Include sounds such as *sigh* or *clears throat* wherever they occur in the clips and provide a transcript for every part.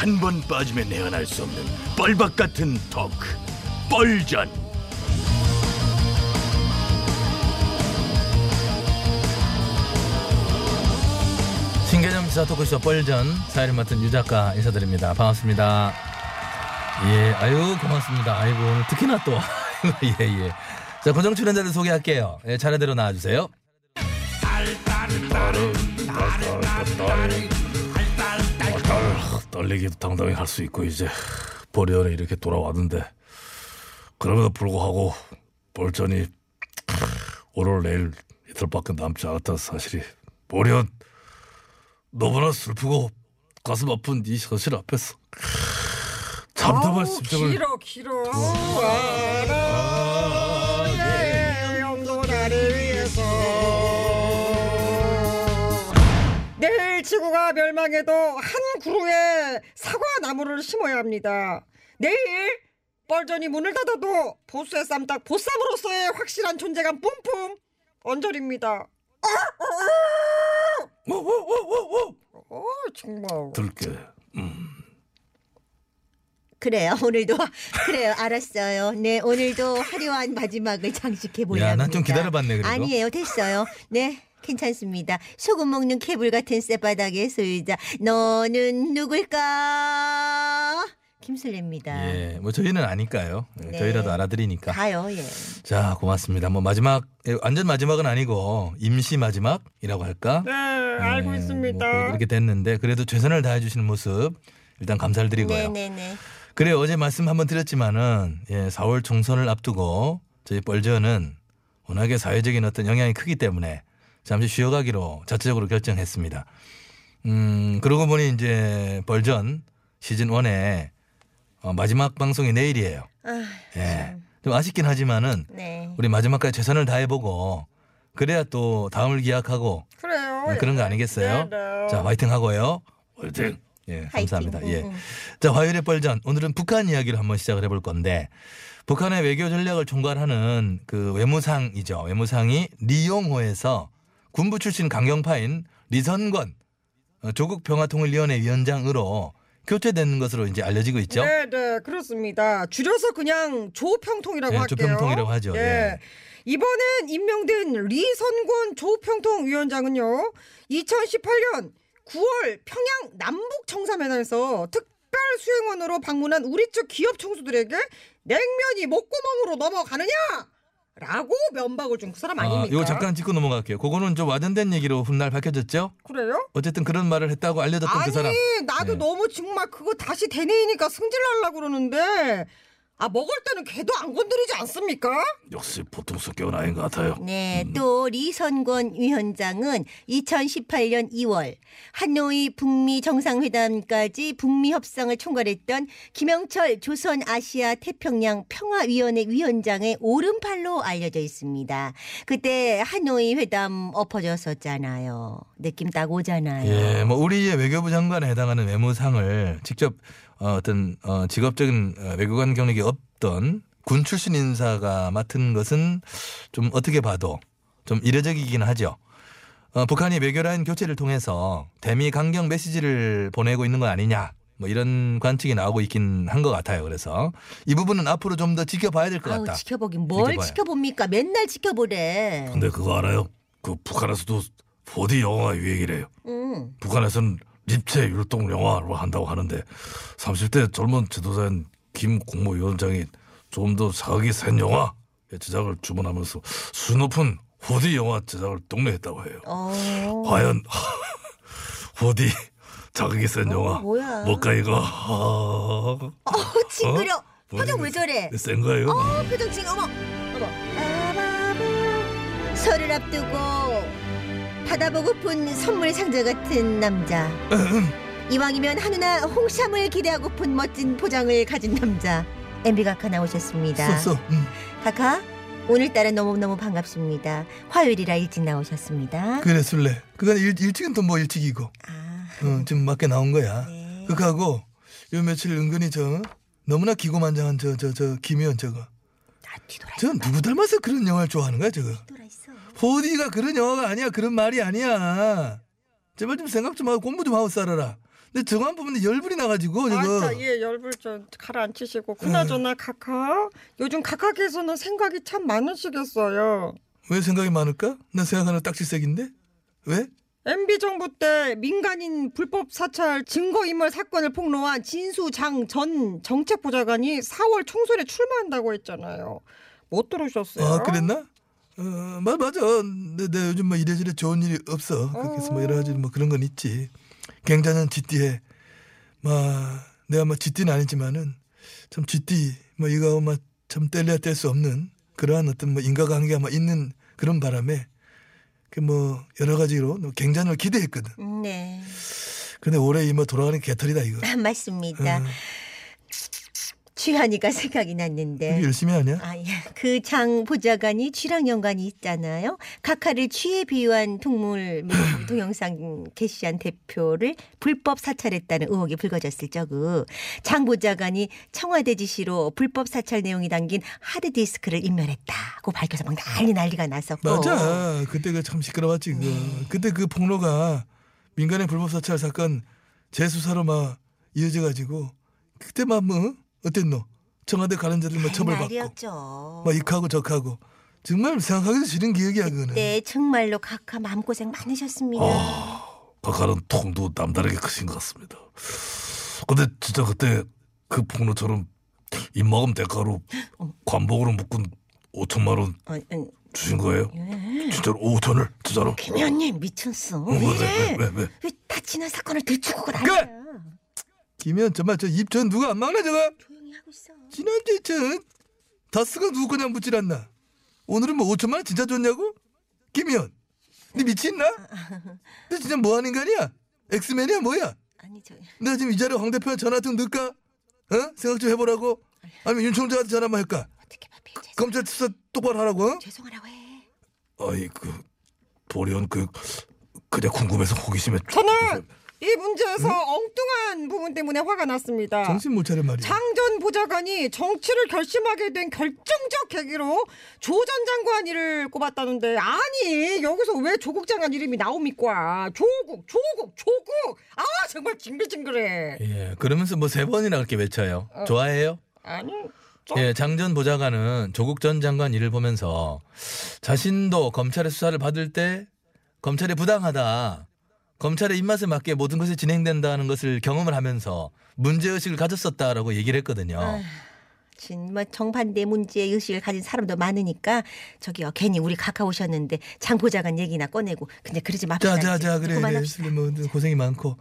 한 번 빠지면 내안할 수 없는 뻘박 같은 토크 뻘전 신개념 시사 토크쇼 뻘전 사회를 맡은 유 작가 인사드립니다. 반갑습니다. 예, 아유 고맙습니다. 아이고 오늘 특히나 또 예, 예. 자 고정 출연자들 소개할게요. 예, 차례대로 나와주세요. 떨리기도 당당히 할 수 있고 이제 보리언에 이렇게 돌아왔는데 그럼에도 불구하고 볼전이 오늘 내일 이틀밖에 남지 않았다는 사실이 보리언 너무나 슬프고 가슴 아픈 이 현실 앞에서 잠잠한 심정을 길어 길어 지구가 멸망해도 한 그루의 사과 나무를 심어야 합니다 내일 뻘전이 문을 닫아도 보수의 쌈딱 보쌈으로서의 확실한 존재감 뿜뿜 언저립니다 어 정말 들게 그래요. 오늘도 *laughs* 그래요. 알았어요. 네, 오늘도 화려한 마지막을 장식해 보려 야, 합니다. 난좀 기다려봤네, 그래도. 아니에요. 됐어요. 네. 괜찮습니다. 소금 먹는 개불 같은 쌔바닥의 소유자. 너는 누굴까? 김슬래입니다. 예, 뭐 저희는 아니까요. 예, 네. 저희라도 알아들으니까. 가요. 예. 자, 고맙습니다. 뭐 마지막 예, 완전 마지막은 아니고 임시 마지막이라고 할까? 네 알고 예, 있습니다 뭐 이렇게 됐는데 그래도 최선을 다해 주시는 모습 일단 감사를 드리고요. 네 네 네. 그래 어제 말씀 한번 드렸지만은 예, 4월 총선을 앞두고 저희 뻘전은 워낙에 사회적인 어떤 영향이 크기 때문에 잠시 쉬어가기로 자체적으로 결정했습니다. 음 그러고 보니 이제 벌전 시즌 1의 어, 마지막 방송이 내일이에요. 아, 예. 좀 아쉽긴 하지만은 네. 우리 마지막까지 최선을 다해보고 그래야 또 다음을 기약하고 그래요 네, 그런 거 아니겠어요? 네, 네. 자 화이팅 하고요. 화이팅. 예, 감사합니다. 화이팅. 예. 음, 음. 자 화요일의 뻘전 오늘은 북한 이야기를 한번 시작을 해볼 건데 북한의 외교 전략을 총괄하는 그 외무상이죠. 외무상이 리용호에서 군부 출신 강경파인 리선권 어, 조국 평화통일위원회 위원장으로 교체되는 것으로 이제 알려지고 있죠. 네, 네, 그렇습니다. 줄여서 그냥 조평통이라고 네, 할게요. 조평통이라고 하죠. 네. 예. 이번엔 임명된 리선권 조평통 위원장은요, 2018년 9월 평양 남북 정상회담에서 특별 수행원으로 방문한 우리 쪽 기업 총수들에게 냉면이 목구멍으로 넘어가느냐? 라고 면박을 준 그 사람 아, 아닙니까? 이거 잠깐 짚고 넘어갈게요. 그거는 좀 와전된 얘기로 훗날 밝혀졌죠. 그래요? 어쨌든 그런 말을 했다고 알려졌던 아니 그 사람. 나도 네. 너무 정말 그거 다시 대내이니까 승질하려고 그러는데 아 먹을 때는 걔도 안 건드리지 않습니까? 역시 보통 성격은 아닌 것 같아요 네, 또 리선권 위원장은 2018년 2월 하노이 북미 정상회담까지 북미 협상을 총괄했던 김영철 조선 아시아 태평양 평화위원회 위원장의 오른팔로 알려져 있습니다. 그때 하노이 회담 엎어졌었잖아요. 느낌 딱 오잖아요. 예, 뭐 우리의 외교부 장관에 해당하는 외무상을 직접 어, 어떤 어, 직업적인 어, 외교관 경력이 없던 군 출신 인사가 맡은 것은 좀 어떻게 봐도 좀 이례적이긴 하죠. 어, 북한이 외교라인 교체를 통해서 대미 강경 메시지를 보내고 있는 거 아니냐. 뭐 이런 관측이 나오고 있긴 한 것 같아요. 그래서 이 부분은 앞으로 좀 더 지켜봐야 될 것 같다. 지켜보긴 뭘 지켜봐요. 지켜봅니까? 맨날 지켜보래. 근데 그거 알아요? 그 북한에서도 4D 영화가 유행이래요 응. 북한에서는 립체 율동 영화로 한다고 하는데 30대 젊은 지도자인 김 국무위원장이 좀 더 자극이 센 영화의 제작을 주문하면서 수 높은 4D 영화 제작을 독려했다고 해요. 어. 과연 *laughs* 4D 자극이 센 영화 뭐야? 뭘까 이거? 아, 어, 징그려. 어? 표정 왜 저래? 센 거예요? 어, 표정 지금 어머, 어머. 설을 앞두고 받아보고픈 선물 상자 같은 남자. *clears throat* 이왕이면 한우나 홍삼을 기대하고픈 멋진 포장을 가진 남자. MB 각하 나오셨습니다. 쏘쏘. 음. 각하, 오늘따라 너무너무 반갑습니다. 화요일이라 일찍 나오셨습니다. 그래 술래. 그건 일, 일찍은 또 뭐 일찍이고. 아, 어, 지금 맞게 나온 거야. 네. 그거하고 요 며칠 은근히 저 너무나 기고만장한 저 저 저 김희연 저거. 뒤돌아 저 누구 닮아서 그런 영화를 좋아하는 거야 저거. 뒤돌아 있어. 4D가 그런 영화가 아니야. 그런 말이 아니야. 제발 좀 생각 좀 하고 공부 좀 하고 살아라. 근데 정한 부분에 열불이 나가지고 저거. 아따 예 열불 좀 가라앉히시고 그나저나 카카 요즘 카카에서는 생각이 참 많으시겠어요. 왜 생각이 많을까? 나 생각하는 딱지색인데 왜? MB 정부 때 민간인 불법 사찰 증거인멸 사건을 폭로한 진수장 전 정책보좌관이 4월 총선에 출마한다고 했잖아요. 못 들으셨어요? 아 그랬나? 어, 맞 맞아. 내, 내 요즘 뭐 이래저래 좋은 일이 없어. 그래서 뭐 여러 가지 뭐 그런 건 있지. 굉장한 쥐띠에, 뭐 내가 뭐 쥐띠는 아니지만은 참 쥐띠 뭐 이거 뭐참 뗄래야 뗄 수 없는 그러한 어떤 뭐 인과관계가 뭐 있는 그런 바람에 그 뭐 여러 가지로 뭐 굉장을 기대했거든. 네, 근데 올해 이 뭐 돌아가는 개털이다 이거. *laughs* 맞습니다. 어, 취한이가 *laughs* 생각이 났는데. 열심히 하냐? 아, 예. 그 장 보좌관이 쥐랑 연관이 있잖아요. 카카를 쥐에 비유한 동물 물 *laughs* 동영상 게시한 대표를 불법 사찰했다는 의혹이 불거졌을 적우 장 보좌관이 청와대 지시로 불법 사찰 내용이 담긴 하드디스크를 인멸했다고 밝혀서 막 난리 난리가 났었고 맞아. 그때가 참 시끄러웠지. 그거. 그때 그 폭로가 민간의 불법 사찰 사건 재수사로 막 이어져 가지고 그때 막 뭐 어땠노? 청와대 가는 자들 뭐 처벌받고. 막 이하고 저하고 정말 생각하기도 싫은 기억이야 그거는. 네, 정말로 카카 마음고생 많으셨습니다. 각하는 통도 남다르게 크신 것 같습니다. 근데 진짜 그때 그 폭로처럼 입막음 대가로 관복으로 묶은 5천만 원 어, 어, 주신 거예요? 예. 진짜로 5천을 진짜로? 김 의원님 미쳤어. 어, 왜 왜? 왜, 왜, 왜? 왜 다치는 사건을 들추고 그래! 김현 정말 저 입전 누가 안 막나 저거? 조용히 하고 있어. 지난주에 저 다스가 누구 그냥 묻질 않나? 오늘은 뭐 5천만 원 진짜 줬냐고? 김현, 니 미친나? *laughs* 너 진짜 뭐하는 인간이야? 엑스맨이야 뭐야? 아니 저 내가 지금 이 자리에 황 대표한테 전화 좀 넣을까? 어? 생각 좀 해보라고? 아니면 윤 총장한테 전화 한번 할까? 어떻게 봐비 죄송, 검찰 수사 똑바로 하라고? 어? 죄송하라고 해. 아이 그 보리언 그 그냥 궁금해서 호기심에 저는 이 문제에서 엉뚱한 부분 때문에 화가 났습니다. 정신 못 차려 말이야. 장전 보좌관이 정치를 결심하게 된 결정적 계기로 조 전 장관 이를 꼽았다는데 아니 여기서 왜 조국 장관 이름이 나옵니까? 조국 조국 조국 아 정말 징글징글해. 예, 그러면서 뭐 세 번이나 그렇게 외쳐요. 좋아해요? 아니 좀 예, 장전 보좌관은 조국 전 장관 일을 보면서 자신도 검찰의 수사를 받을 때 검찰이 부당하다. 검찰의 입맛에 맞게 모든 것이 진행된다는 것을 경험을 하면서 문제의식을 가졌었다라고 얘기를 했거든요. 정말 정반대 문제 의식을 가진 사람도 많으니까 저기요 괜히 우리 가까 오셨는데 장 보좌관 얘기나 꺼내고 근데 그러지 맙시다. 자, 자, 이제. 자, 그래, 그래. 그래, 뭐 고생이 많고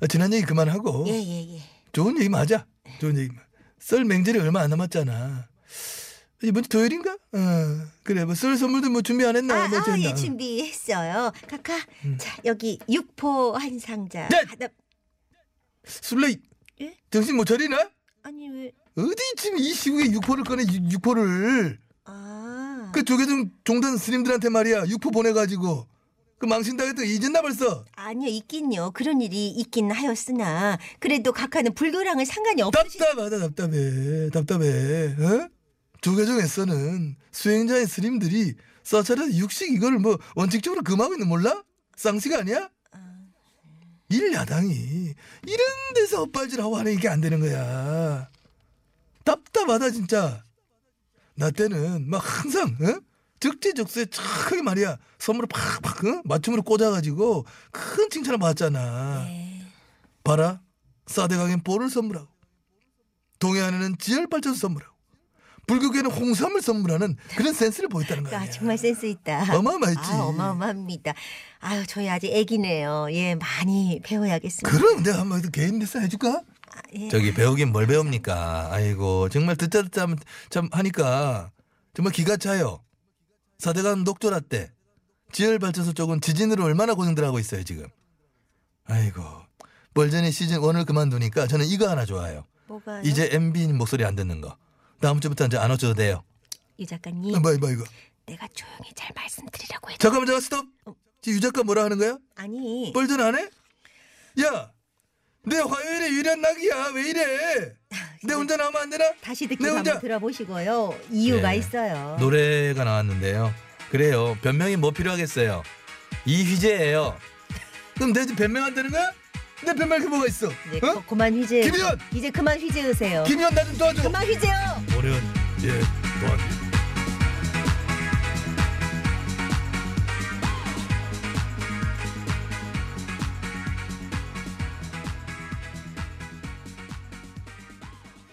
어, 지난 얘기 그만하고 예예 예. 좋은 얘기 맞아. 좋은 얘기. 썰 맹절이 얼마 안 남았잖아. 이번 주 토요일인가? 어, 그래, 뭐썰 선물도 뭐 준비 안 했나? 아, 뭐 아. 예, 준비했어요. 카카, 자 여기 육포 한 상자. 네! 하나, 술래 예? 정신 못 차리나? 아니 왜? 어디 지금 이 시국에 육포를 꺼내 육- 육포를 아, 그 조계종 종단 스님들한테 말이야 육포 보내가지고 그 망신당했던 거 잊었나 벌써 아니요 있긴요. 그런 일이 있긴 하였으나 그래도 카카는 불교랑은 상관이 없으시. 답답하다 답답해 답답해 어? 조계종에서는 수행자의 스님들이 사찰에서 육식 이걸 뭐 원칙적으로 금하고 있는 몰라? 쌍시가 아니야? 일야당이 이런 데서 엇발질하고 하는 이게 안 되는 거야 답답하다 진짜 나 때는 막 항상 어? 적재적소에 착하게 말이야 선물을 팍팍 어? 맞춤으로 꽂아가지고 큰 칭찬을 받았잖아 네. 봐라 사대강엔 볼을 선물하고 동해안에는 지열 발전소 선물하고 불교계는 홍삼을 선물하는 그런 센스를 보였다는 거야 아, 정말 센스 있다. 어마어마했지. 아, 어마어마합니다. 아유, 저희 아직 애기네요. 예, 많이 배워야겠습니다. 그럼 내가 한번 개인 레슨 해줄까? 아, 예. 저기 배우긴 뭘 배웁니까? 아이고 정말 듣자 듣자 하면 참 하니까 정말 기가 차요. 사대강 녹조라 때 지열 발전소 쪽은 지진으로 얼마나 고생들 하고 있어요 지금. 아이고 멀전히 시즌 1을 그만두니까 저는 이거 하나 좋아요. 뭐가요? 이제 MB님 목소리 안 듣는 거. 다음 주부터 이제 안 어쩌도 돼요. 유 작가님, 뭐 이거 이거. 내가 조용히 잘 말씀드리라고 했. 잠깐만 잠깐 스톱. 지금 유 작가 뭐라 하는 거야? 아니, 뻘전 안 해? 야, 내 화요일에 유일한 낙이야. 왜 이래? 내 혼자 나오면 안 되나? 다시 듣기 내 혼자- 한번 들어보시고요. 이유가 예. 있어요. 노래가 나왔는데요. 그래요. 변명이 뭐 필요하겠어요. 이휘재예요. 그럼 내집 변명한다는 거야? 내그 뭐가 있어? 이제 어? 거- 그만 휘재. 김희연! 이제 그만 휘재으세요. 김희연 나좀 도와줘. 그만 휘재요. 오련 예 또한